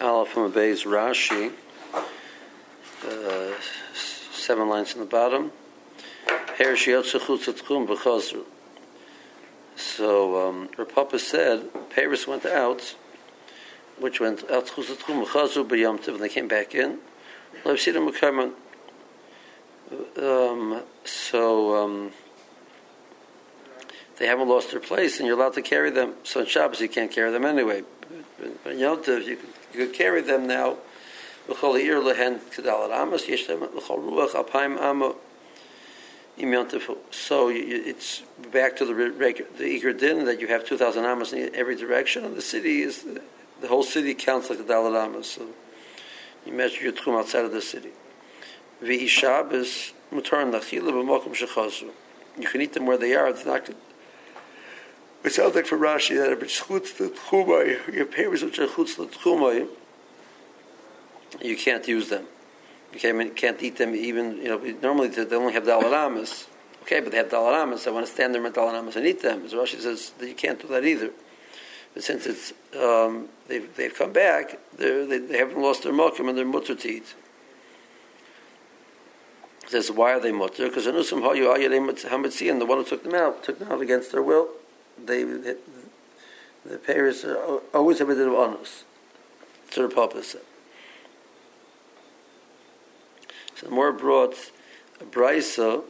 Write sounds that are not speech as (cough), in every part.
Aleph from Abay's Rashi, uh, seven lines in the bottom. So um, Rapapa said, Paris went out, which went out and they came back in. Um, so um, they haven't lost their place, and you're allowed to carry them. So on Shabbos you can't carry them anyway. But Yom Tov, you, you could carry them now. So it's back to the the Iker Din that you have 2,000 amas in every direction, and the city is, the whole city counts like a Dalit amas. So you measure your tchum outside of the city. You can eat them where they are. It's not. It sounds like for Rashi that if it's chutz l'tchumay, your papers which are chutz l'tchumay, you can't use them. You can't, can't eat them even, you know, normally they only have dalaramas. Okay, but they have dalaramas. I want to stand there with dalaramas and eat them. So Rashi says that you can't do that either. But since it's, um, they've, they've come back, they, they haven't lost their mokum and their mutter to eat says, why are they mutter? Because anusim hayu hametzi, and the one who took them out took them out against their will. They, the, the parents always have a bit of onus. So the said. So more brought a brisa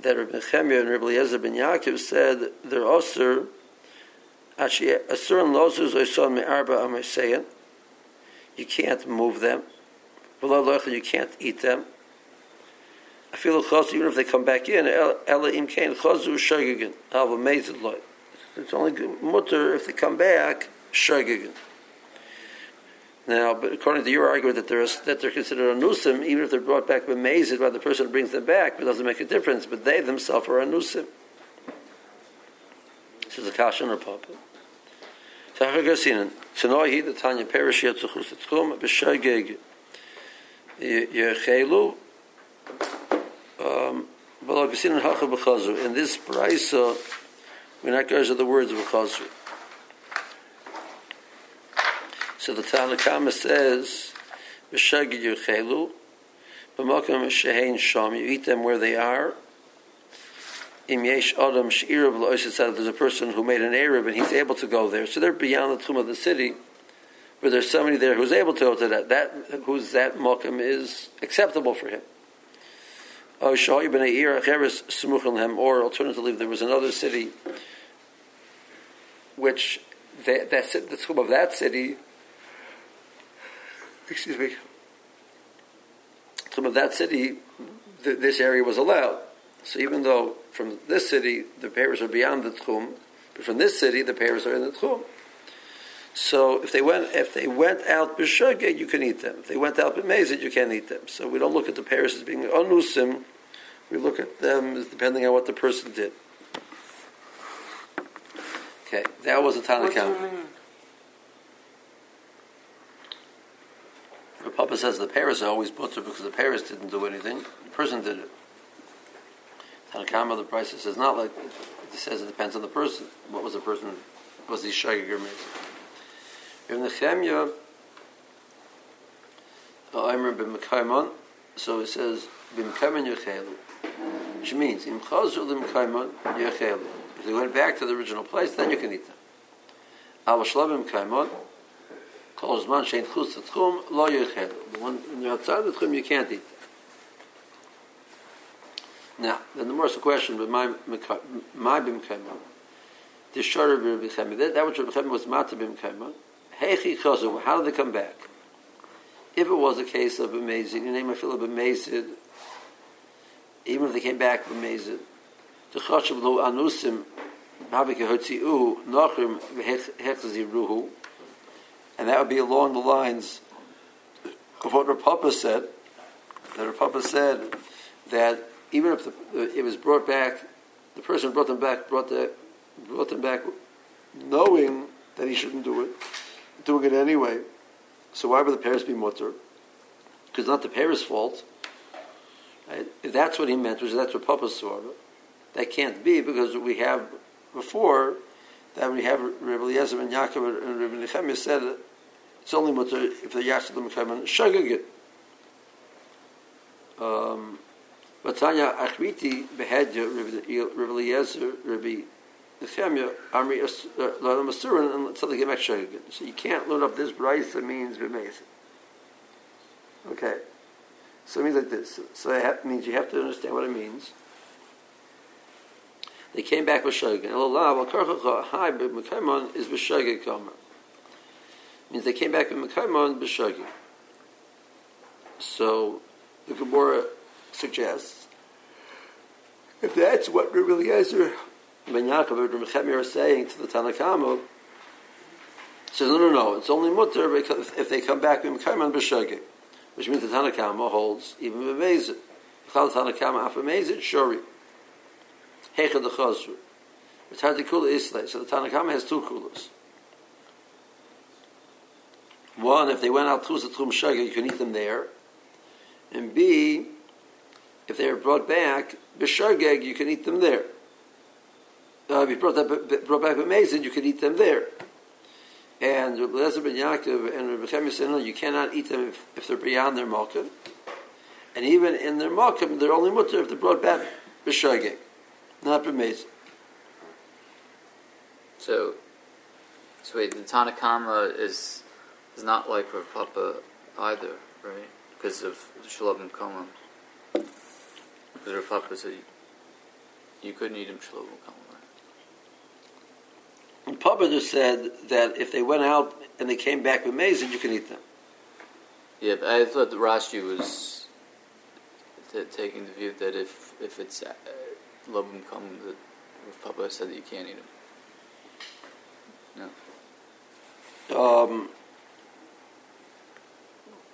that Rabbi Nechemia and Rabbi Eliezer ben Yaakov said they're also asur and lozuz oison me'arba amaseyan. You can't move them. You can't eat them. I feel a chos even if they come back in. Ella im kain shogigin. Have amazed loy. It's only mutter if they come back shogigin. Now, but according to your argument that they're that they're considered anusim, even if they're brought back amazed by the person who brings them back, it doesn't make a difference. But they themselves are anusim. This is a kashan or papa. Tanoihi the Tanya Perish Yetzuchus Tchum b'Shogig Yechelu um, in this brisa, we're not going to the words of Chazru. So the Tanakama says, "V'shagid yuchelu, b'makom shehein sham." You eat them where they are. Im yesh adam she'irav lo'isatzad. There's a person who made an Arab and he's able to go there, so they're beyond the tchum of the city. But there's somebody there who's able to go to that. That who's that makom is acceptable for him. Or alternatively, there was another city which that's the tchum of that city. Excuse me. Tchum of that city, th- this area was allowed. So even though from this city the pairs are beyond the tchum, but from this city the pairs are in the tchum. So if they went if they went out b'shogeg, you can eat them. If they went out b'mezid, you can't eat them. So we don't look at the pairs as being onusim. We look at them as depending on what the person did. Okay, that was a Tanakam. The Papa says the Paris are always butter because the Paris didn't do anything. The person did it. Tanakama, the price says not like it says it depends on the person. What was the person? Was he shaygir maybe? In the Chemya, Aimer ben Mekaiman, so it says, ben Mekaiman Yechelu. Which means, im chazu lim kaiman yechelu. If they went back to the original place, then you can eat them. Al shlabim kaiman, kol zman shein chutz tchum, lo yechelu. When you're outside the tchum, you can't eat. Now, then the more the question, but my my bim kaiman, the shorter bim kaiman, that which Rabbi Chaim was mata bim chazu, how did they come back? If it was a case of amazing, your name I feel amazing, even if they came back Mezid, the chashav lo anusim havik hotziu nachrim ruhu, and that would be along the lines of what Rapapa said. That Rapapa said that even if the, it was brought back, the person brought them back brought the brought them back knowing that he shouldn't do it, doing it anyway. So why would the parents be mutter? Because not the parents' fault. Right? If that's what he meant, which that's what Papa saw, that can't be because we have before that we have Rabbi Eliezer and Yaakov and Rabbi Nechemia said It's only mutter if the the mekayman shagagit. Um, Tanya Achriti behedya Rabbi Eliezer, Rabbi Nechemia, Amri Ladam Asurin, until they get shagagit. So you can't learn up this brisa means b'mezid. Okay. So it means like this. So it means you have to understand what it means. They came back with Shogun. Hi, is B'Shogeg Gomer. Means they came back with Mekaimon B'Shogeg. So the Gemara suggests if that's what Rabbi Eliezer Ben Yaakov and Rabbi are saying to the Tanakama, says no, no, no, it's only mutter because if they come back with Mekaimon B'Shogeg, which means the Tanakama holds even B'Mezid. Chal Tanakama Afamezid Shori. Hecha the Chazru. It's hard to kula Islay. So the Tanakhama has two coolers. One, if they went out to Trum Shaga, you can eat them there. And B, if they are brought back, B'Shageg, you can eat them there. Uh, if you brought, that, brought back B'Mezid, you can eat them there. And Rabbi ben Yaakov and Rabbi Chem said, no, you cannot eat them if, if they're beyond their malkim. And even in their malkim, they're only mutter if they're brought back B'Shageg not b'mezid. So, so wait, the Tanakama is is not like Rav Papa either, right? Because of Shalom and Koma. Because Rav Papa said you, couldn't eat him Shalom and Koma. And Papa just said that if they went out and they came back with mezid, you can eat them. Yeah, but I thought the Rashi was t- taking the view that if if it's uh, Lobim come that Papa said that you can't eat them. No. Um,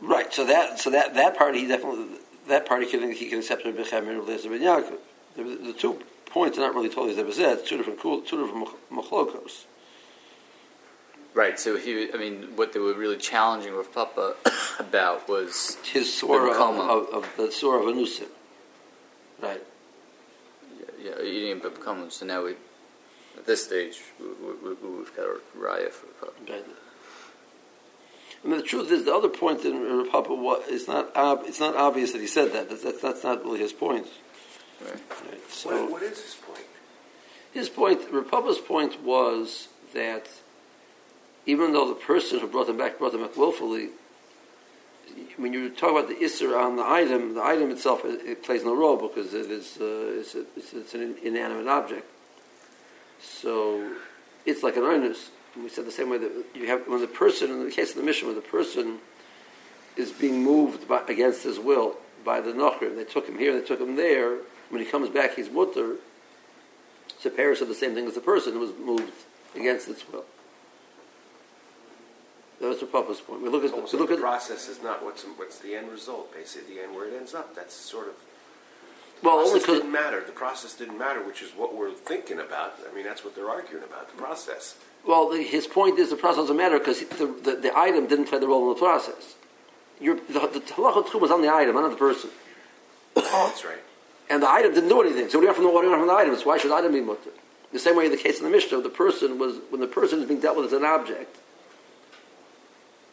right. So that so that that part he definitely that part he can he can accept Rabbi Chaim and Rabbi Yaakov. The, the two points are not really totally as It's two different two different machlokos. Right. So he, I mean, what they were really challenging with Papa (coughs) about was his surah of, of, of, the surah of Anusim. Right yeah, yeah eating become so now we at this stage we, we, we, have got a raya for right. I mean, the truth is, the other point in Papa it's not ob- it's not obvious that he said that. That's, that's, that's not really his point. Right. right. So what, what is his point? His point, Rapapa's point was that even though the person who brought them back brought them back willfully, when you talk about the isser on the item, the item itself it, it plays no role because it is uh, it's, a, it's, it's, an inanimate object. So it's like an onus. We said the same way that you have when the person, in the case of the Mishnah, when the person is being moved by, against his will by the nocher, they took him here, they took him there. When he comes back, he's mutter. So Paris said the same thing as the person who was moved against its will. That's the Papa's point. We look at we look the at process is not what's what's the end result. Basically, the end where it ends up. That's sort of well, only because didn't matter. The process didn't matter, which is what we're thinking about. I mean, that's what they're arguing about. The process. Well, the, his point is the process doesn't matter because the, the, the, item didn't play the role in the process. You're, the the halachot was on the item, not the person. Oh, that's right. And the item didn't do anything. So we have from the what from the items. Why should the item be mutter? The same way in the case of the Mishnah, the person was when the person is being dealt with as an object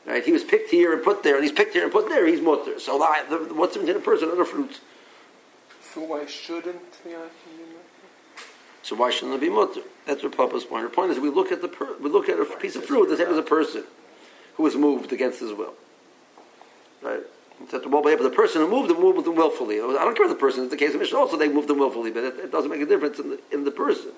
Right? He was picked here and put there, and he's picked here and put there. He's mutter. So the, the, what's in a person? Other fruits. So why shouldn't the be So why shouldn't it be mutter? That's what Papa's point. Her point is we look at the per, we look at a piece of fruit the same as a person who was moved against his will. Right? That, well, but the person who moved them moved them willfully. I don't care if the person. In the case of Mishnah, also they moved them willfully, but it, it doesn't make a difference in the in the person.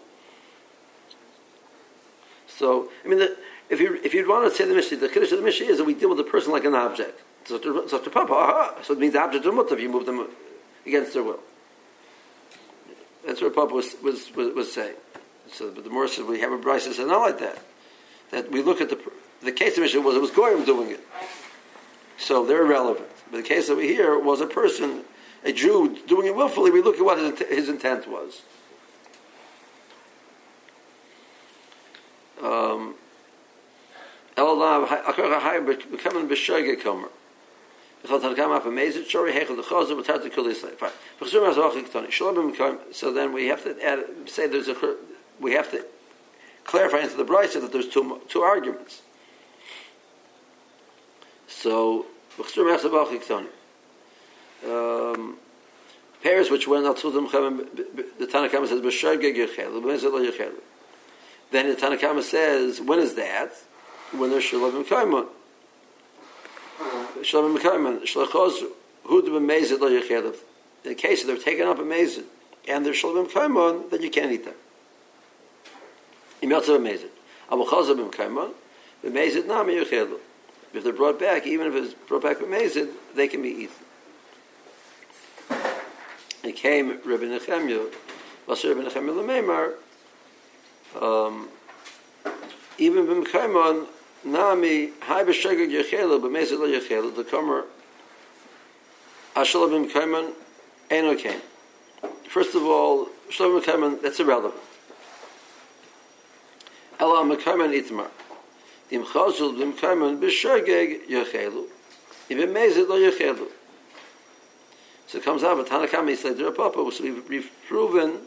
So I mean the if you if you'd want to say the Mishnah, the Chiddush of the Mishnah is that we deal with the person like an object. So to, so to Papa, so it means the object of if you move them against their will. That's what Papa was, was, was, was saying. So, but the more said we have a brisa said not like that. That we look at the the case of Mishnah was it was Goyim doing it, so they're irrelevant. But the case we hear was a person, a Jew doing it willfully. We look at what his, his intent was. Um. So then we have to add, say there's a we have to clarify into the brisa that there's two two arguments. So, B'chsur Mechsa B'achik Ktani. Um, pairs which went out to them, the Tanakama says, B'shageg Yechel, B'mezid Lo Yechel. Then the Tanakama says, when is that? When there's Shalom Mekayman. Shalom Mekayman. Shlachos Hud B'mezid Lo Yechel. In the case they're taken up a mezid, and they're Shalom Mekayman, then you can't eat them. Imeltzav B'mezid. Abu Chazah B'mekayman, B'mezid Nami Yechel. If they're brought back, even if it's brought back B'mezid, they can be eaten. It came Rabbi Nechemya, Vasir Rabbi Nechemya Lememar, um, even b'mkaimon nami hai b'shegeg yechelu b'mezid lo yechelu the comer ashla b'mkaimon eno came. First of all, shlo b'mkaimon that's irrelevant. Ela b'mkaimon itmar. Im chazul b'mkaimon b'shegeg yechelu. If b'mezid lo yechelu. So comes out, but Tanakama said to Papa, so we've, we've proven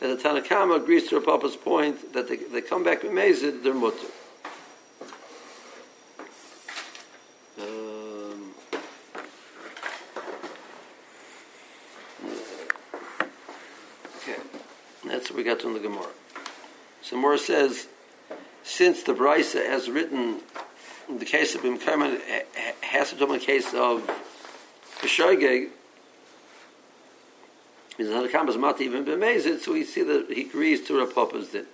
that the Tanakama agrees to Papa's point that they, they come back they're mutter. Um, okay, that's what we got to the Gemara. So Gemara says, since the Brisa has written the case of Bimkarman has to do with the case of B'Shoigeg, means the Tanakam is not even b'mezid, so we see that he agrees to Rav Papa's din.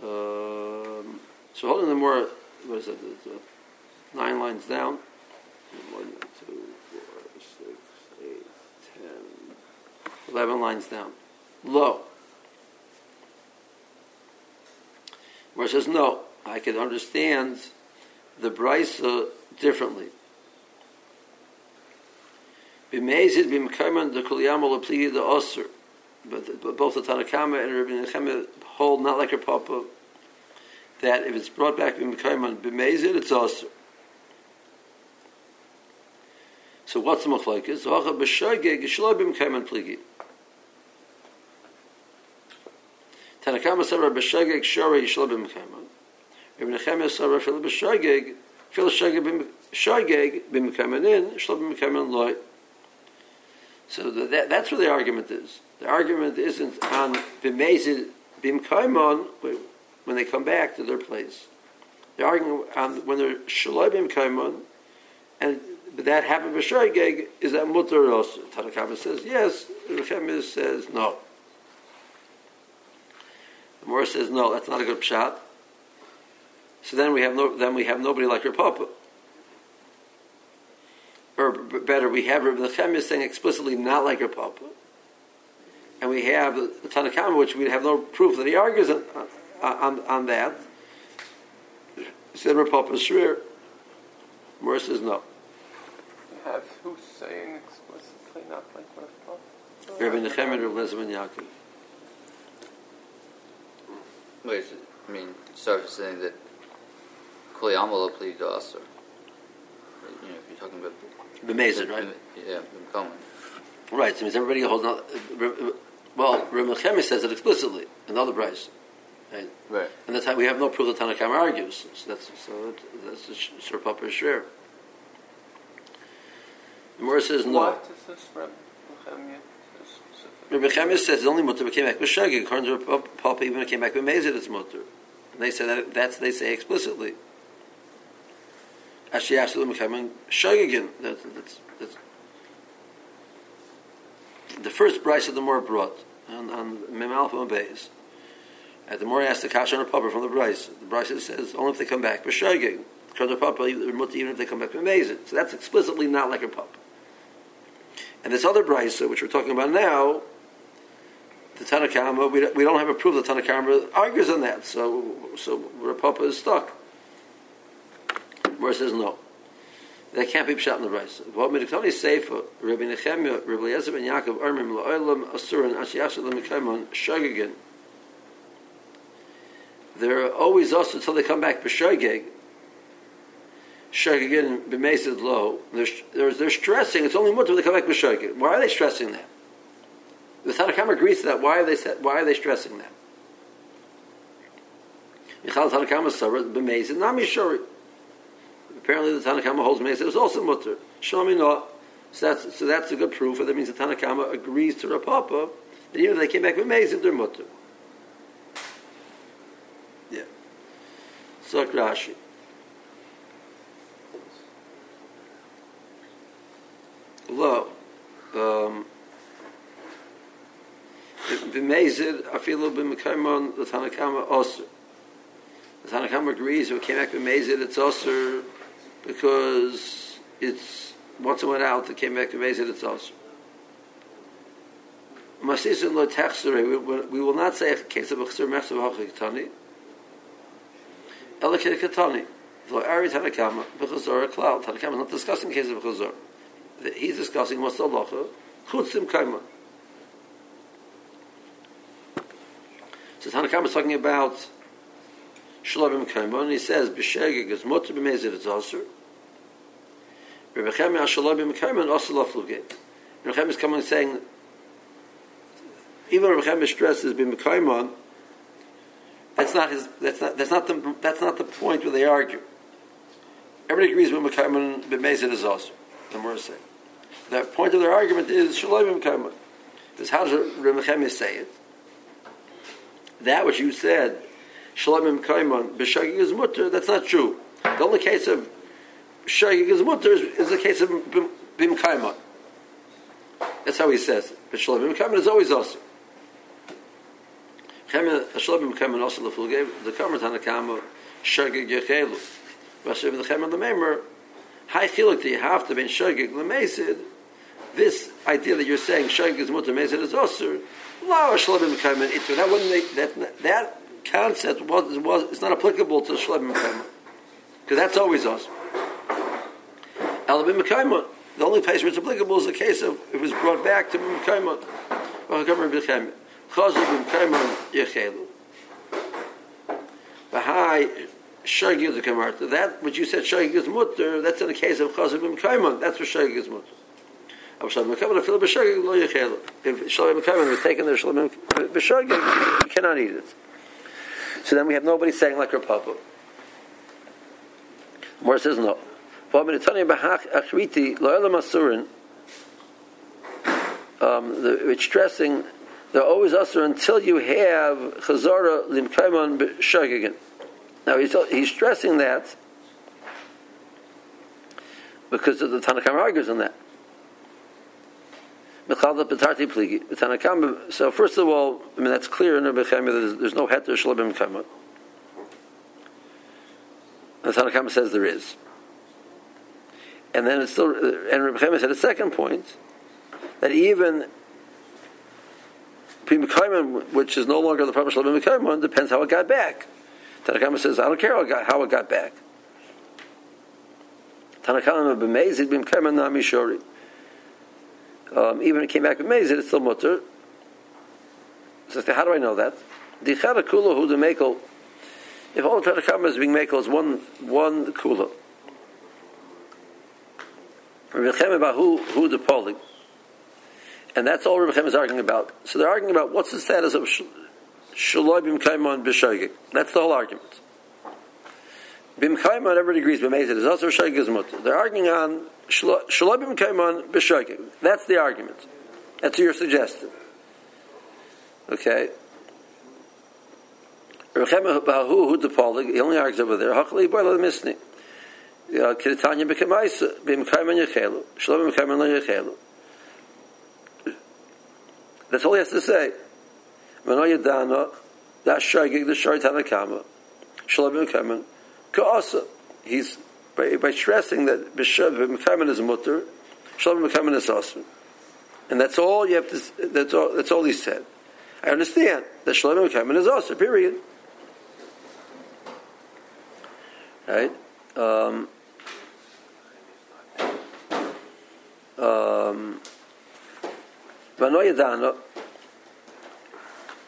Um, so holding the more, what is it, nine lines down. One, two, four, six, eight, ten, eleven lines down. Low. It says, no, I can understand the brisa differently. B'mezid b'mkayman the kuliyamol apligi the osir. But, both the Tanakama and Rabbi Nechemia hold not like her papa that if it's brought back b'mkayman b'mezid it's osir. So what's the machlokes? Zocha b'shogeg yishlo b'mkayman pligi. tana kama sabra bishagig shori shlo bim ibn khamis sabra shlo bishagig fil shagig bim shagig bim khamadin shlo so that, that's where the argument is. The argument isn't on the maze when they come back to their place. The argument on when they shlo bim and but that happened with shagig is that Mutter also. Tanakama says yes. Ibn says no. The Morris says no. That's not a good shot. So then we have no. Then we have nobody like your papa or better, we have Rabbi Nechemia saying explicitly not like her papa, and we have the Tanakama, which we have no proof that he argues on, on, on that. Said Rabbi Papa Shrir. Morris says no. Have who's saying explicitly not like Rav Papa? Rabbi Nechemia and Rabbi Yaakov. Wait, so, I mean, start saying that Kli Amala plead to us, or you know, if you're talking about B'mezid, right? Yeah, B'mkaman. Right. So it means everybody holds not. Well, Rabbi Nechemia says it explicitly in the other price. Right. Right. And that's how we have no proof that Tanakam argues. So that's so it, that's the Sir Papa Shrir. The Morris says no. What is this Rabbi Nechemia specific? Rabbi Chemis says it's only mutter but came back with shaggy. According to Papa, even came back with mezid, it's mutter. And they say that that's they say explicitly. Actually, asked them coming shagigin. That's that's that's the first price of the more brought on on Mem Alpha and Beis. And the more asked the kasha on a papa from the brisa. The brisa says only if they come back with shagig. According to Papa, even if they come back with mezid. So that's explicitly not like a papa. And this other brisa, which we're talking about now, the Tanakama, we, we don't have a proof that Tanakama argues on that. So, so Rapapa is stuck. Where says no. That can't be pshat in the brisa. What Midiktoni Sefer, Rabbi Nechemia, Rabbi Eliezer ben Yaakov, Ermim, La'olam, Asuran, Ashiyasha, Lemekemon, Shagagin. They're always also until they come back b'shogeg. Shogegin b'meisid low. They're, they're, they're stressing. It's only mutter when they come back b'shogeg. Why are they stressing that? The Tanakam agrees to that. Why are they why are they stressing that? Apparently, the Tanakama holds Mesa is also mutter. So that's so that's a good proof. That means the Tanakama agrees to Rapapa that even if they came back with Mesa, they're mutter. Yeah. So Rashi. Lo. Um, B'mezid, afilu b'mekaimon, the Tanakama osir. The Tanakama agrees it came back b'mezid, it's osir because it's, once it went out, it came back b'mezid, it's osir. Masisin lo techsere, we will not say a case of chsir mechsav hachik Ela ketani. Lo ari Tanakama, b'chazor klal. Tanakama is not discussing case of chazor. He's discussing what's the halacha, chutzim kaima. So Tanakam is talking about Shalom Kaimon, he says, B'shegig is mutter b'mezid it's also. Rebechem Shalom Kaimon also lafluge. Rebechem is coming saying, even Rebechem stresses b'mekaimon, that's not his. That's not. That's not the. That's not the point where they argue. Everybody agrees with Mekayman b'mezid is also. The more say. The point of their argument is Shalom Mekayman. This how does Rebechem say it? That which you said, Shalom Kaimon, B'Shagig is mutter, that's not true. The only case of Shagig is mutter is, the case of Bim Kaimon. That's how he says it. But Shalom Kaimon is always also. Shalom Kaimon also the full game, the Kamer Tanakama, Shagig Yechelu. Vashem the Kaimon the Memer, High Chilik, you have to be Shagig Lemesid. This idea that you're saying Shagig is mutter, Mesid is also, that wouldn't that that concept was was it's not applicable to shlebim mekayma because that's always us. Alabim mekayma. The only place where it's applicable is the case of it was brought back to mekayma. Mekayma b'mekayma. Chazal b'mekayma yechelu. Bahai shagig is a kamarta. That which you said shagig is mutter. That's in the case of chazal b'mekayma. That's where shagig is mutter. If Shalom Mekavan was taken there, Shalom B'Shagig, you cannot eat it. So then we have nobody saying like her papa. More says no. Um, it's stressing they're always usher until you have chazara limkaimon b'shagigin. Now he's, he's stressing that because of the Tanakh argues on that. So first of all, I mean that's clear in the Bechemia that there's no heter shalabim kama. The Tanakama says there is. And then it's still, and Rebbe Chaim said a second point that even Pimikaiman, which is no longer the proper Shalom Mikaiman, depends how it got back. Tanakama says, I don't care how it got, how it got back. Tanakama b'mezid b'mikaiman nami um, even if it came back with mezid, it's still mutter. So how do I know that? The kula hu the mekel. If all the Tanakama is being mekel is one one kula. Rebechem about who who the polling, and that's all Rebechem is arguing about. So they're arguing about what's the status of shaloi bim kaimon b'shagig. That's the whole argument. Bim kaimon, everybody agrees. B'mezid is also shagig is mutter. They're arguing on Shalabim Kaiman b'shagig. That's the argument. That's your what you're suggesting. Okay. He only argues over there. Hachli boila misni. Uh, Kiritanya b'kamaisa b'im kaiman yechelu. Shalabim kaiman lo yechelu. That's all he has to say. Manoya dana. That's shagig. The shari tanakama. Shalabim kaiman. Ka'asa. He's by, by stressing that Mekamen is mutter, Shalom Mekamen is also. And that's all you have to, that's all, that's all he said. I understand that Shalom Mekamen is also, period. Right? Um, um,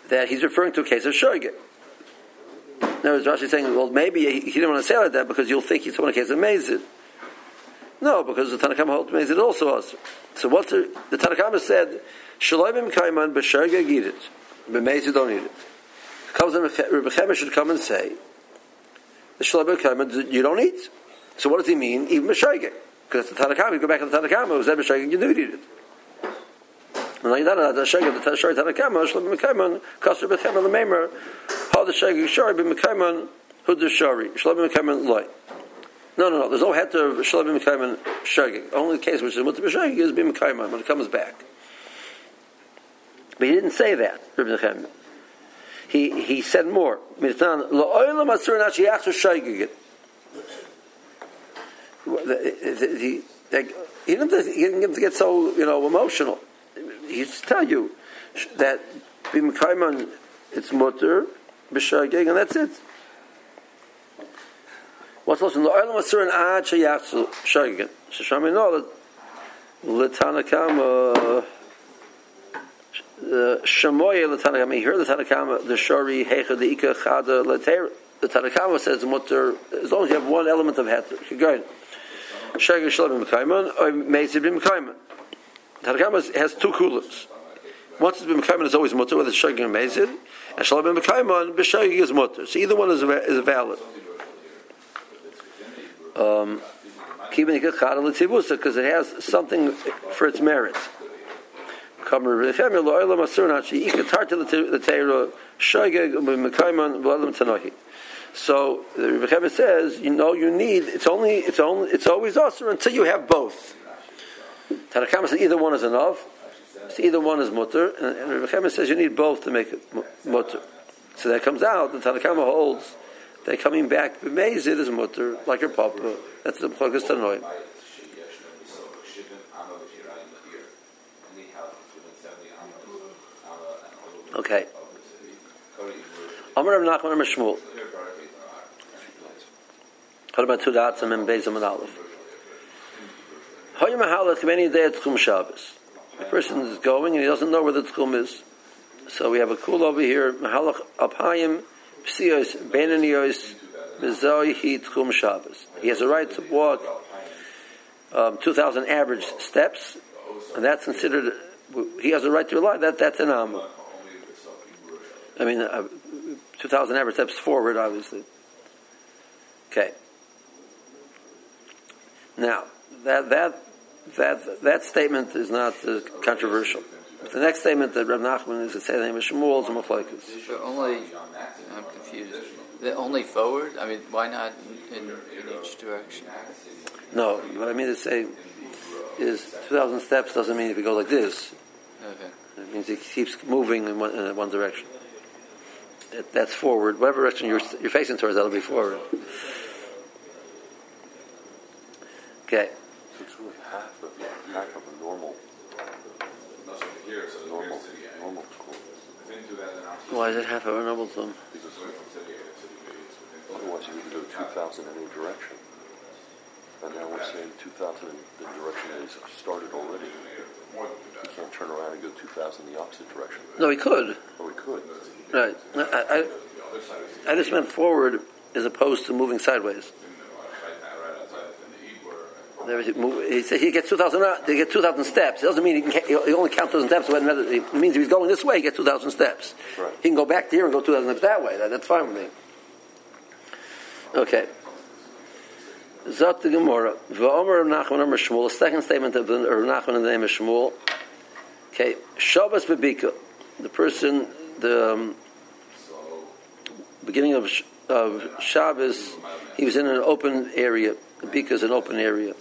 that he's referring to a case of Shogeg. Now, as Rashi saying, well, maybe he, he, didn't want to say like that because you'll think he's someone a case of Mezid. No, because the Tanakhama holds Mezid also us. So what's the, the Tanakhama said, Shaloim Kaiman b'sharga eat it, b'Mezid don't eat it. Comes Rebbe should come and say, the Shaloim Kaiman you don't eat. So what does he mean? Even Meshaygig. Because the Tanakama, you go back to the it was that Meshaygig, you do need it. And like that, the the how the B'Mekaiman, Hud the Shari, Loy. No, no, no. There's no head to Shalom Mekaiman Shagig. Only case which is Mutter B'Shagig is B'Mekaiman when it comes back. But he didn't say that, Rabbi Nechemia. He, he said more. Mitzan, Lo'olam Asur Nashi Yachsu Shagig. He, he didn't, he didn't get so, you know, emotional he's tell you that bim kaiman it's mutter bishagig and that's it. What's also the oil was certain ad she yes so show me know that the tana kama the shamoy the tana kama here the tanakam the shori hege the ikha gada the tana the tana says mutter as long as you have one element of hat you go shagig shlobim kaiman i may bim kaiman? Targama has two kulas. Once it's been Mekayman, it's always mutter, whether it's Shagig or Mezid, and Shalom ben Mekayman, B'Shagig is mutter. So either one is, is valid. Um, because it has something for its merit. So the Rebbe says, you know, you need. It's only. It's only. It's always usher until you have both. Tanakama says either one is enough. So either one is mutter, and, and Rebbe says you need both to make it mutter. So that comes out. The Tanakama holds that coming back b'meizid is mutter, like your papa. That's the Pchagas Tanoim. Okay. Amar Rav Nachman Amar Shmuel. What about two dots and then Bezim and Aleph? The person is going and he doesn't know where the tchum is. So we have a cool over here. Mahalach apayim psios benanios mezoihi tchum Shabbos. He has a right to walk um, 2,000 average steps, and that's considered. He has a right to rely. That that's an amma. I mean, uh, 2,000 average steps forward, obviously. Okay. Now that that that that statement is not uh, controversial. The next statement that Reb Nachman is to say the name of Shmuel is a Only, I'm confused. The only forward? I mean, why not in, in each direction? No, what I mean to say is 2,000 steps doesn't mean if you go like this. Okay. It means it keeps moving in one, in one direction. It, that's forward. Whatever direction you're, you're facing towards, that'll be forward. Okay. Why does it have a normal zone? Otherwise, you would go 2,000 in any direction. And now we're saying 2,000 in the direction that he's started already. You can't turn around and go 2,000 in the opposite direction. No, he could. Oh, he could. Right. I, I, I just meant forward as opposed to moving sideways. He said he gets two thousand. He gets two thousand steps. It doesn't mean he can. He only counts thousand steps. It means if he's going this way, he gets two thousand steps. Right. He can go back here and go two thousand steps that way. That, that's fine with me. Okay. Zot the Gemara. V'omer Nachman Omer Shmuel. The second statement of Nachman in the name of Shmuel. Okay. Shabbos bebika. The person, the um, beginning of, of Shabbos, he was in an open area. Bika is an open area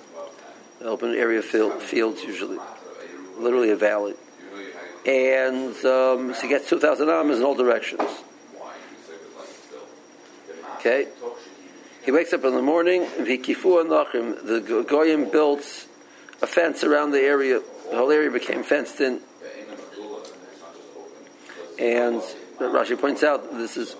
open area field, fields usually, literally a valley. And um, so he gets 2,000 amas in all directions. Okay? He wakes up in the morning, the Goyim built a fence around the area. The whole area became fenced in. And Rashi points out this is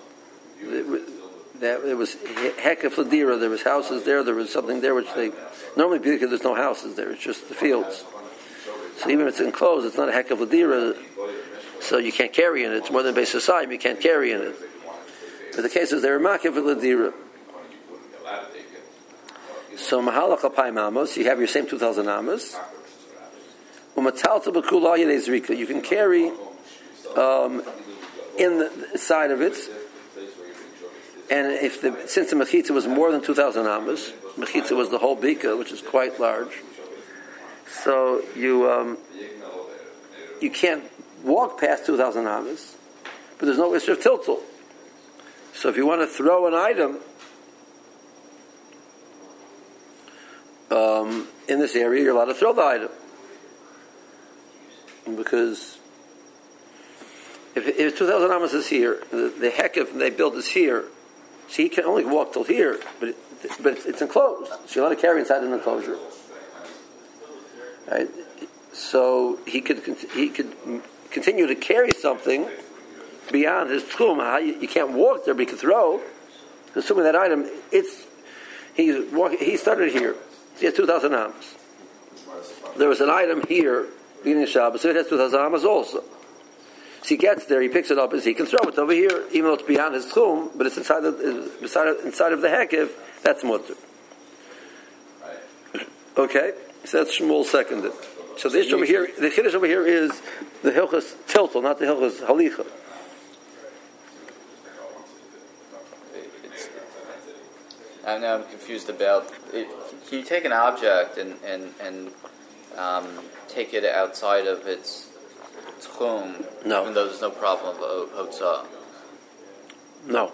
that there was heck of Ladira. There was houses there. There was something there which they normally because there's no houses there. It's just the fields. So even if it's enclosed, it's not a heck of Ladira. So you can't carry in it. It's more than beis sasayim. You can't carry in it. But the case is they're makiv Ladira. So mahalach alpayim amos. You have your same two thousand amos. You can carry um, in the side of it And if the since the mechitza was more than two thousand amas, mechitza was the whole bika, which is quite large. So you um, you can't walk past two thousand amas, but there's no issue of tiltul. So if you want to throw an item um, in this area, you're allowed to throw the item because if, if 2,000 amas is here, the, the heck if they build is here, so he can only walk till here, but it, but it's, enclosed. You're allowed to carry inside an enclosure. Right? So he could he could continue to carry something beyond his tchum. You, you can't walk there, but he can throw. Assuming that item, it's he's walking. He started here. He has two thousand amas. There was an item here beginning of Shabbos, so it has two thousand amas also. So he gets there, he picks it up, and he can throw it over here, even though it's beyond his tchum, but it's inside the inside of, inside of the hekev. That's mutter. Okay, so that's Shmuel seconded. So the issue over here, the chiddush over here is the hilchas tiltel, not the hilchas halicha. And now I'm confused about it, can you take an object and and and um, take it outside of its tchum, No. even though there's no problem of hotzah? No.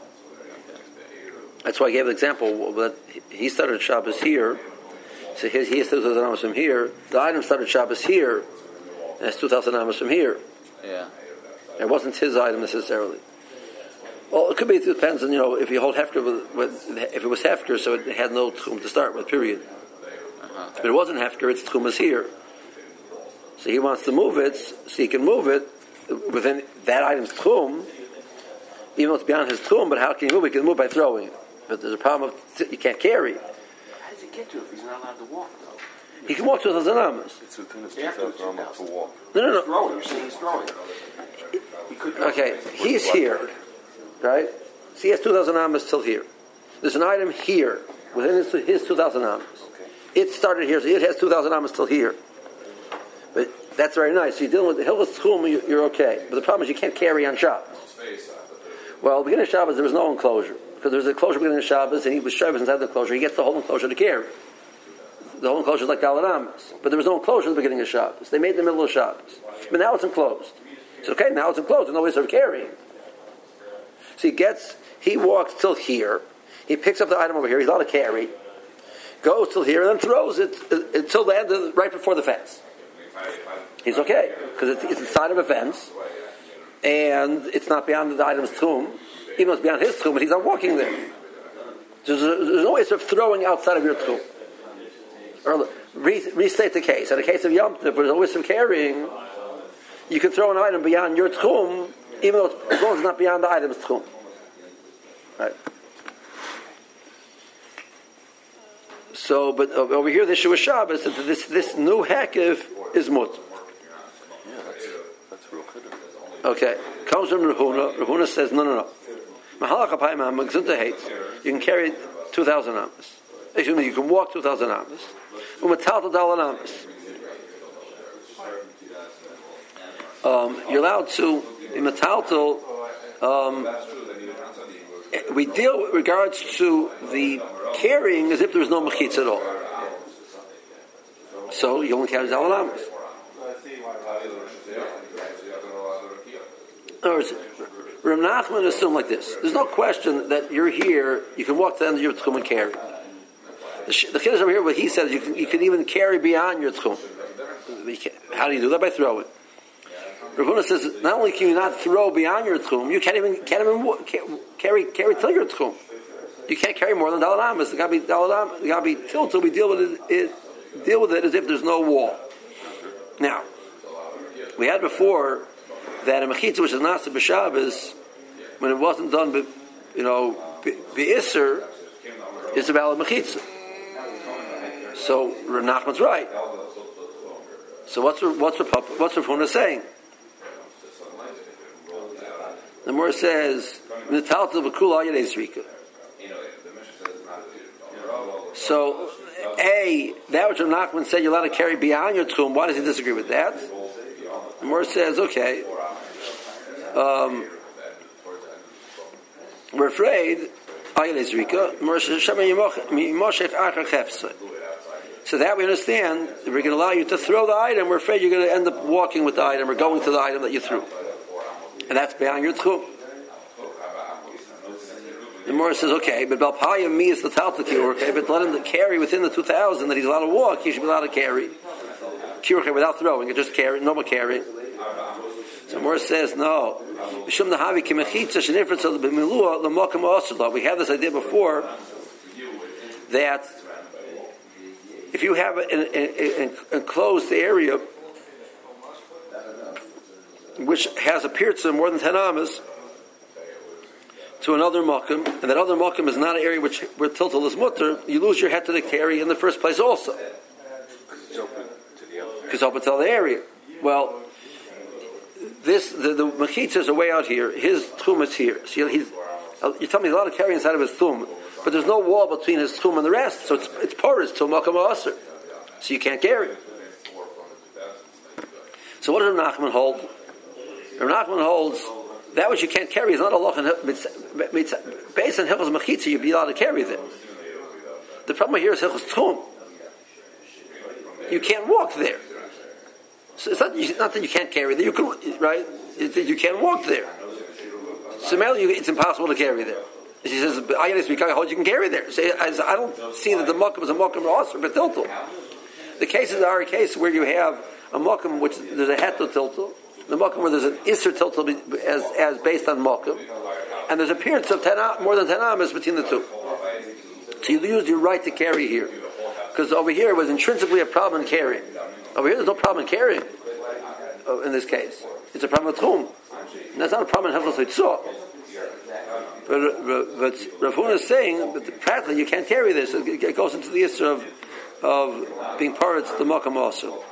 That's why I gave the example that he started Shabbos here, so his, he has 2,000 amas from here. The item started Shabbos here, and it's 2,000 amas from here. Yeah. It wasn't his item necessarily. Well, it could be. It depends on you know if you hold hefker with, with if it was hefker, so it had no tchum to start with. Period. Uh-huh. But it wasn't hefker; its tchum is here. So he wants to move it, so he can move it within that item's tchum, even though it's beyond his tchum. But how can he move it? He can move by throwing. But there's a problem of you can't carry. How does he get to it if he's not allowed to walk, though? He can walk to those amas. It's within his After 2,000 amas to 2,000. walk. No, no, He's no. throwing. You're saying he's throwing. He could Okay, he's here, right? So he has 2,000 amas till here. There's an item here within his, his 2,000 amas. It started here, so it has 2,000 amas till here. But that's very nice. So you're dealing with the Hilchas Tchum, you're, okay. But the problem is you can't carry on Shabbos. Well, the beginning of Shabbos, there was no enclosure. Because there was a enclosure beginning of Shabbos, and he was Shabbos inside the enclosure. He gets the whole enclosure to carry. The whole enclosure is like Dalit Amas. But there was no enclosure at the beginning of Shabbos. They made the middle of Shabbos. But now it's enclosed. So okay, now it's enclosed. There's no ways of carrying. So he gets, he walks till here. He picks up the item over here. He's allowed to carry. Goes till here and then throws it uh, until the end, of, right before the fence. He's okay because it's, it's inside of a fence and it's not beyond the item's tchum. Even though it's beyond his tchum, but he's not walking there. There's, there's no way of throwing outside of your tchum. Or re, restate the case. In the case of Yom Tov, there's always some carrying, you can throw an item beyond your tchum, even though it's, it's not beyond the item's tchum. Right. So, but uh, over here, the Shua Shabbos, that this this new hekev is mut. Okay, comes from Rahuna. Rahuna says, no, no, no. Mahalach apayim ha'magzunta hates. You can carry 2,000 amas. Excuse me, you can walk 2,000 amas. Umatal dalan amas. Um, you're allowed to, in metaltal, um, we deal with regards to the carrying as if there was no mechitz at all. So you only carry dalan amas. In other words, Rav Nachman assumed like this. There's no question that you're here, you can walk to the end of your tchum and carry. The, chiddush over here, what he says, you can, you can even carry beyond your tchum. How do you do that? By throwing. Rav Huna says, not only can you not throw beyond your tchum, you can't even, can't even can't carry, carry till your tchum. You can't carry more than dalad amas. It got to be dalad amas. It got to be tilted. We deal with it, it, deal with it as if there's no wall. Now, we had before that a mechitza which is nasa b'Shabbos, when it wasn't done, be, you know, b'Isser, is a valid mechitza. So Rav Nachman's right. So what's what's what's Rav saying? The Gemara says, "The "Nitalta b'kula yadei zrika." So, a that which Nachman said you're allowed to carry beyond your tchum, Why does he disagree with that? The Gemara says, "Okay, um, we're afraid. So that we understand, we're going to allow you to throw the item, we're afraid you're going to end up walking with the item or going to the item that you threw. And that's beyond your tchum. The Morris says, okay, but Balpaya me is the Taltakir, okay, but let him carry within the 2,000 that he's allowed to walk, he should be allowed to carry. Kirche without throwing, it just carry, normal carry. So Morris says, no. We have this idea before that if you have an enclosed area which has a pirza more than 10 amas to another makim, and that other makim is not an area which where tiltal is mutter, you lose your head to the carry in the first place also. Because open to the other. To area. Well, this the, the mechitza is way out here. His tchum is here. So he's uh, you tell me a lot of carry inside of his tchum, but there's no wall between his tchum and the rest. So it's it's porous till makam aser. So you can't carry. So what does Nachman hold? Rav Nachman holds that which you can't carry is not a loch based on hilchos mechitza you'd be allowed to carry there. The problem here is hilchos tchum. You can't walk there. So it's not, not that you can't carry there. You can, right? It's you can't walk there. So you, it's impossible to carry there. She says, "I you can carry there." So I, don't see that the mukkam is a mukkam or also but tiltul. The cases are a case where you have a mukkam which there's a heto tiltul, the mukkam where there's an isser tiltul as as based on mukkam, and there's a period of ten more than ten amas between the two. So you lose your right to carry here, because over here it was intrinsically a problem in carrying. Over here, there's no problem in carrying. uh, In this case, it's a problem with whom. And that's not a problem in Hevlos Hitzah. But, but Rav Huna is saying, that practically you can't carry this. It goes into the issue of, of being parrots the Makam also.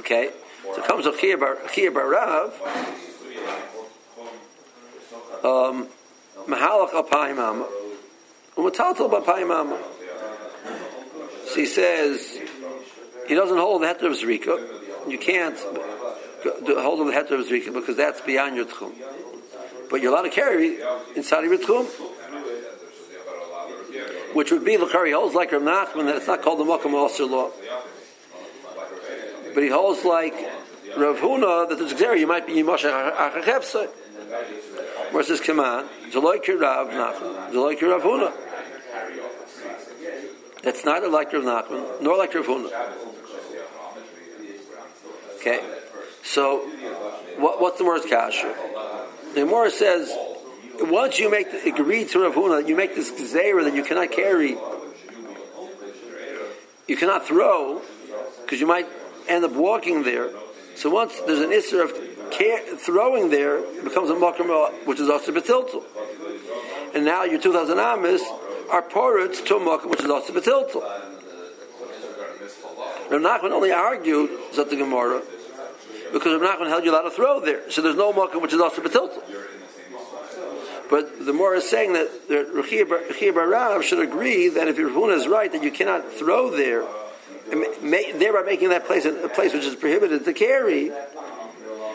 Okay? So it comes with Chia Bar, Chia Bar Rav. Um, Mahalach Alpayim Amma. Umataltal Bapayim Amma. So he says, he doesn't hold the heter of Zrika. You can't hold of the heter of Zrika because that's beyond your tchum. But you're allowed to carry inside of your tchum. Which would be the he holds like Rav Nachman that it's not called the Makam Osir law. But he holds like Rav Huna that there's a you might be Yimosha Achachevsa. Whereas this command, Zaloik Rav Nachman, Zaloik Rav Huna. That's neither like Rav Nachman nor like Rav Huna. Okay, so what, what's the worst kasha? The Gemara says once you make the, agree to Rav Huna, you make this gzeira that you cannot carry, you cannot throw because you might end up walking there. So once there's an issue of throwing there, it becomes a makram which is also betiltul. And now your 2,000 amis are porets to a makram which is also betiltul. Rav Nachman only argued that the Gemara because Rav Nachman held you allowed to throw there. So there's no makram which is also betiltul. But the more is saying that Rechia Bar- Rav should agree that if Huna is right that you cannot throw there, thereby making that place a, a place which is prohibited to carry.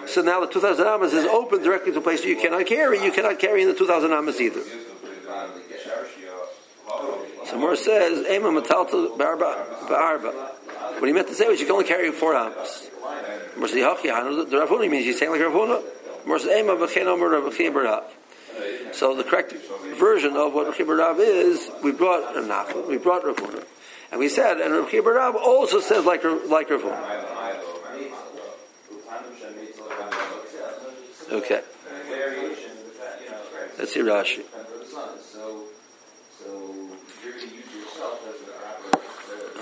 So now the 2,000 amas is open directly to a place you cannot carry. You cannot carry in the 2,000 amas either. So Mor says, Ema matalta barba. What he meant to say was you can only carry four amas. Says, the means he's saying like says, Ema. So the correct version of what Rav is, we brought Rav Nachman, we brought Rav Huna. And we said, and Rav Chia Rav also says like, like Rav. Okay. Let's see Rashi.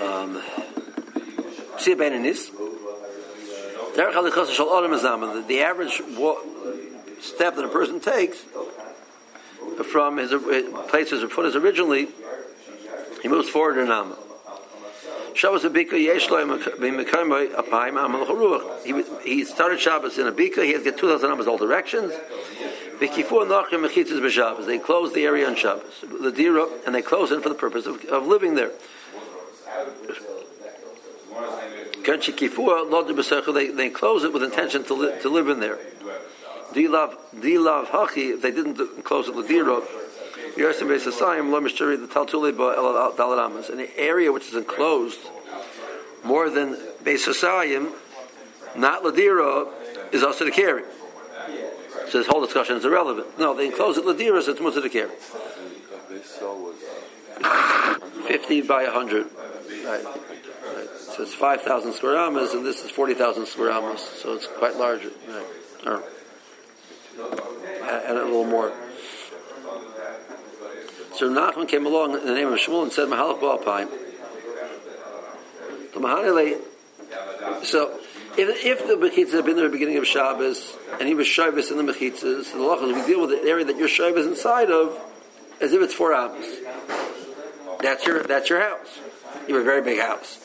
Um, see Ben in this. Derech halichas shel adam. The- average step that a person takes from his uh, place his foot is originally, he moves forward in nama. Shabbos a bika yesh lo b'mekayim apayim amal charuach. He started Shabbos in a bika. He has to get two thousand amas all directions. B'kifur nachrim mechitzas b'Shabbos. They closed the area on Shabbos, the dira, and they close it for the purpose of, of living there. They, they close it with intention to, li- to live in there. Dilav Dilav Hachi, they didn't enclose it Ladira, The an area which is enclosed more than Beis not Ladira, is also to carry. So this whole discussion is irrelevant. No, they enclose it Ladira, so it's Musa to carry. Base was 50 by 100. Right. right. So it's 5,000 square amas, and this is 40,000 square amas, so it's quite larger. Right. A little more. So Nachman came along in the name of Shmuel and said, Mahalach Mahanile, so if, if the mechitzas had been there at the beginning of Shabbos, and he was Shabbos in the mechitzas, the law is we deal with the area that your Shabbos inside of as if it's four amos. That's your that's your house. You have a very big house.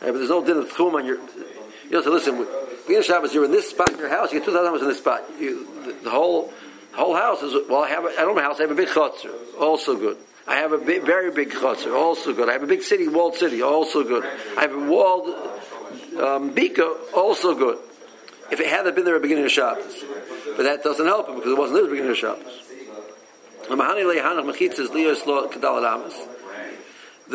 Right, but there's no din of tchum on your. You know, so listen, beginning of Shabbos, you're in this spot in your house. You get two thousand amos in this spot. You, the, the whole whole house is well. I have a, I don't have a house. I have a big chutzner, also good. I have a big, very big chutzner, also good. I have a big city, walled city, also good. I have a walled um, bika, also good. If it hadn't been there at the beginning of Shabbos, but that doesn't help him because it wasn't there at the beginning of Shabbos. The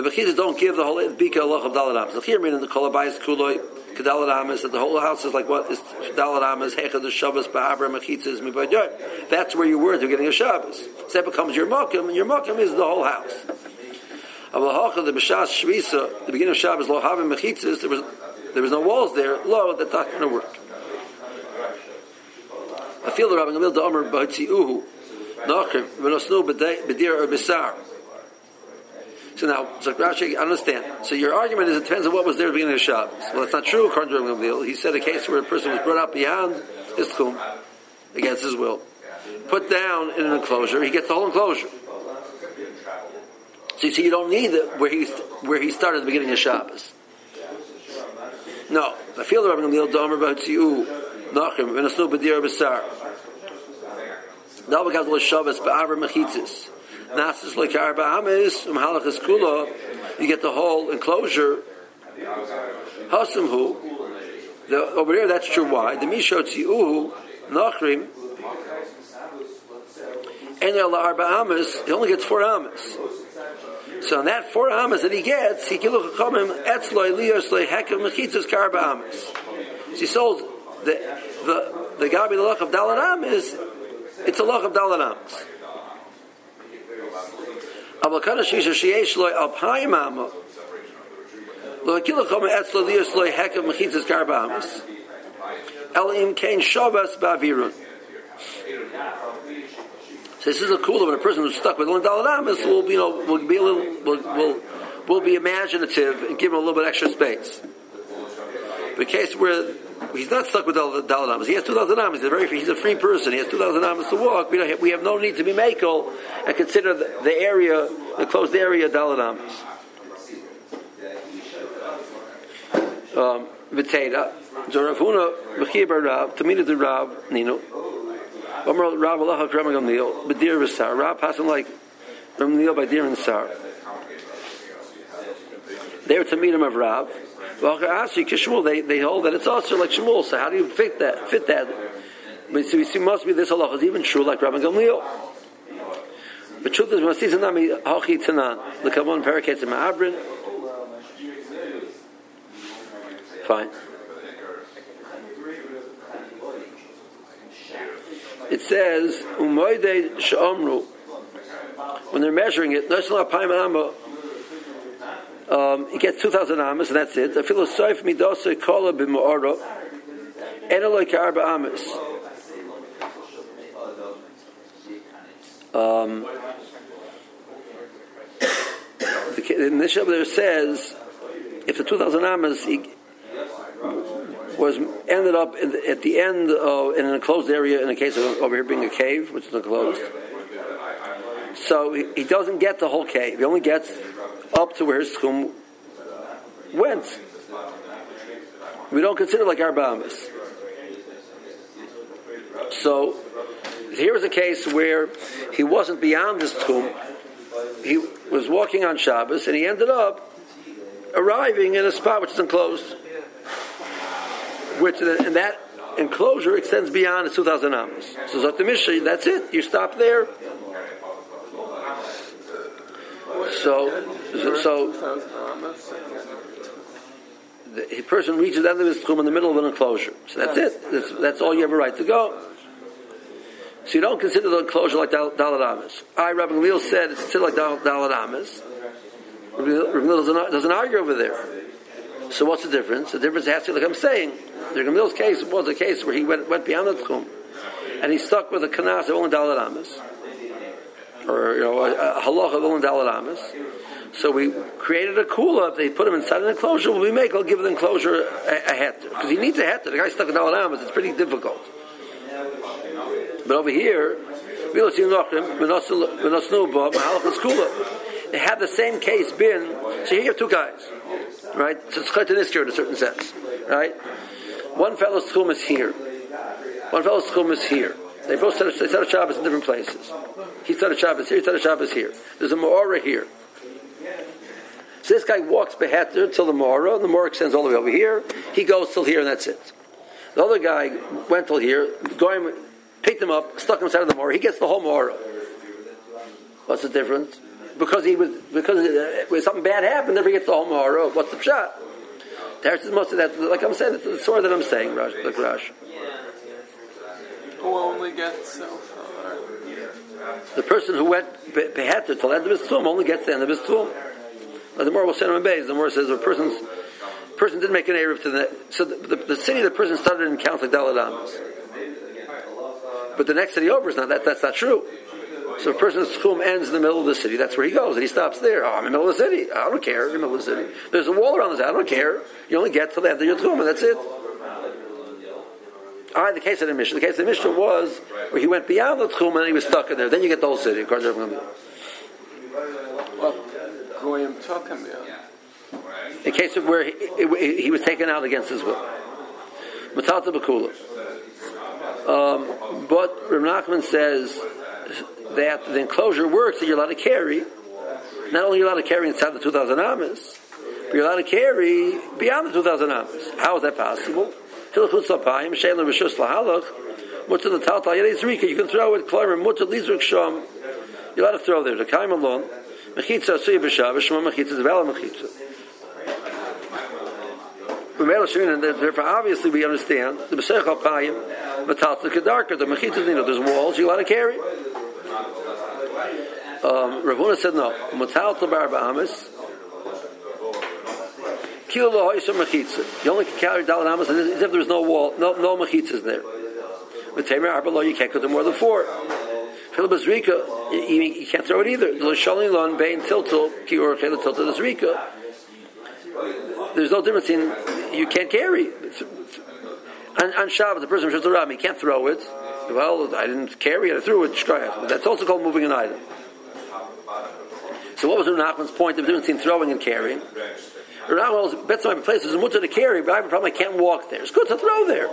mechitzas don't give the whole bika Allah of dalaramas. The here meaning the kolabayis kuloi kedalaramas that the whole house is like what is dalaramas hechad the shabbos ba'abra mechitzas mibayoy. That's where you were you're getting a Shabbos. So that becomes your makom, and your makom is the whole house. Avahacha the b'shas shvisa the beginning of Shabbos lo havim mechitzas there was there was no walls there. Lo that's not going to work. I feel the Rabbi Gamliel da Omer b'hatziuhu. Nachrim, v'nosnu b'dir or b'sar. So now, so Rashi, I understand. So your argument is it depends on what was there at the beginning of Shabbos. Well, that's not true according to He said a case where a person was brought up beyond his tchum, against his will, put down in an enclosure, he gets the whole enclosure. So you see, you don't need it where he where he started at the beginning of Shabbos. No, I feel the Rabbi Gamliel Domer b'Hatziu Nachrim v'nosnu b'dir b'sar. Now because l'shavas ba'avra mechitzis. Nasas like arba amis um halachas kula. You get the whole enclosure. Hasimhu. The, over here that's true. Why? The mishotziuhu nachrim. And el arba amis. He only gets four amis. So in that four amas that he gets, he at chomim etzloi lios le hekav mechitzas karba amas. So he sold the the the gabi the luck of dalar amas it's a loch of So this is a cool when a person who's stuck with only dalanamas will, you know, will be a little, will, will, will be imaginative and give him a little bit extra space. The case where he's not stuck with the dalanamas. He has two thousand amas. He's a very he's a free person. He has two thousand amas to walk. We, have, we have no need to be makel and consider the, the area, the closed area, dalanamas. Um, V'teira, Zoravuna, V'chibar Rav, Tamina de Rav, Nino. Omer Rav Allah Hakram Gamliel, B'dir V'sar. Rav passing like Gamliel by Dir and Sar. They're Tamidim of Rav. They they hold that it's also like Shmuel. So how do you fit that? Fit that? But so we see must be this halacha is even true like Rabbi Gamliel. But truth is, Masisa Nami Hachi Tanan. The Kabon Paraketes in Ma'abrin. Fine. It says Umoide Shomru. When they're measuring it, National Paimama um, he gets 2,000 amas, and that's it. A philosoph midose kola b'mo'oro, eneloi k'arba amas. Um, the, the there says, if the 2,000 amas he, was ended up the, at the end of, in an enclosed area, in the case of over here being a cave, which is enclosed, so he, he doesn't get the whole cave. He only gets up to where his tchum went. We don't consider like our Arbamas. So here is a case where he wasn't beyond his tchum. He was walking on Shabbos and he ended up arriving in a spot which is enclosed. Which and that enclosure extends beyond the 2,000 amos. So Zot the that's it. You stop there. So, so, the person reaches the end of his tchum in the middle of an enclosure. So that's it. That's, that's all you have a right to go. So you don't consider the enclosure like Dal- Amos. I, Rabbi Gamliel said it's still like Dal- Amos. Rabbi Gamliel doesn't, doesn't argue over there. So what's the difference? The difference has to be like I'm saying. Rabbi Gamliel's case was a case where he went, went beyond the tchum. And he stuck with a kanas of only Dalit Amos. Or, you know, a, halacha of only Dalit So we created a kula. If they put him inside an enclosure, what we make, I'll give the enclosure a, a heter. Because he needs a heter. The guy stuck in Dalit Amos. It's pretty difficult. But over here, we're snub, mahalakh's kulah, they had the same case been. So here you have two guys, right? So it's chaytanisker in a certain sense, right? One fellow's tchum is here. One fellow's tchum is here. They both a, they a Shabbos in different places. He a Shabbos here. He a Shabbos here. There's a Maora here. So this guy walks beheter till the Maora, and the Maora extends all the way over here. He goes till here, and that's it. The other guy went till here, going, picked him up, stuck him inside of the Maora. He gets the whole Maora. What's the difference? Because he was because uh, when something bad happened, never gets the whole Maora. What's the shot? There's most of that. Like I'm saying, it's the story that I'm saying, Rash, like Rash. Who only gets. The person who went be- beheaded till the end of his tchum only gets the end of his tchum. The more will send him in. The more says the person's person didn't make an Erev to the so the, the, the city the person started in counts like Daladamas. But the next city over is not that that's not true. So a person's tchum ends in the middle of the city. That's where he goes, and he stops there. Oh, I'm in the middle of the city. I don't care. I'm in the middle of the city. There's a wall around the city. I don't care. You only get to the end of your tchum, and that's it. Right, the case of the Mishnah. The case of the Mishnah was where he went beyond the tchum and he was stuck in there. Then you get the whole city. According to Well, Goyim took him in. In case of where he, he, he was taken out against his will. Matata Bakula. Um, but Rav Nachman says that the enclosure works that you're allowed to carry. Not only you're allowed to carry inside the 2,000 amas, but you're allowed to carry beyond the 2,000 amas. How is that possible? Sapayim, Shalem Rishus Lahalach, Mutter the Taltal Yedei Zrika, you can throw it, Shom, you're allowed to throw there. The Kaim alone, Mechitza Mechitza, Mechitza. Therefore obviously we understand, the B'Sech Alpayim, Matalta Kedarka, the Mechitza, you know, there's walls you're allowed to carry. Um, Rav Huna said no. Ba'amis, Kilo. You only can carry dalit amas as if there was no wall, no no mechitzas there. With tamer arba lo, you can't go to more than four. Philip Zrika, you, can't throw it either. Lo shalin lon bein tiltil ki or chela tiltil zrika. There's no difference in you can't carry. On, on Shabbat, the person who shows around, he can't throw it. Well, I didn't carry it, I threw it. But that's also called moving an item. So what was Nachman's point of difference between throwing and carrying? Rav Nachman bets my place is mutter to carry, but I have a problem. I can't walk there. It's good to throw there.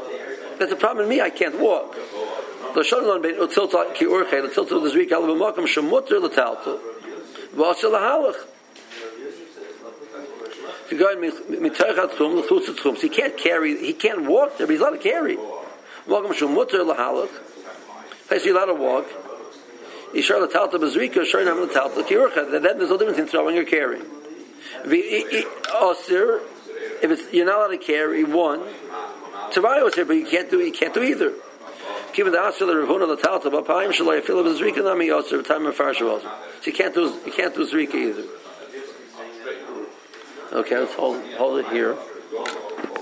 That's a problem in me. I can't walk. The shalom bein utzilta ki urche the tilta the zrik al b'makam shemutter l'talta v'asher lahalach. If you go in mitoichat tchum l'chutz tchum, he can't carry. He can't walk there, but he's allowed to carry. Welcome shemutter lahalach. Place you're allowed to walk. Yishar l'talta b'zrika, yishar nam l'talta ki urche. Then there's no difference in throwing or carrying. Osir, oh, if it's you're not allowed to carry one, Tavayo osir, but you can't do you can't do either. Given the asir the ravuna the talta b'apayim shalai fil of zrika nami osir time of farsha also. So you can't do you can't do zrika either. Okay, let's hold hold it here.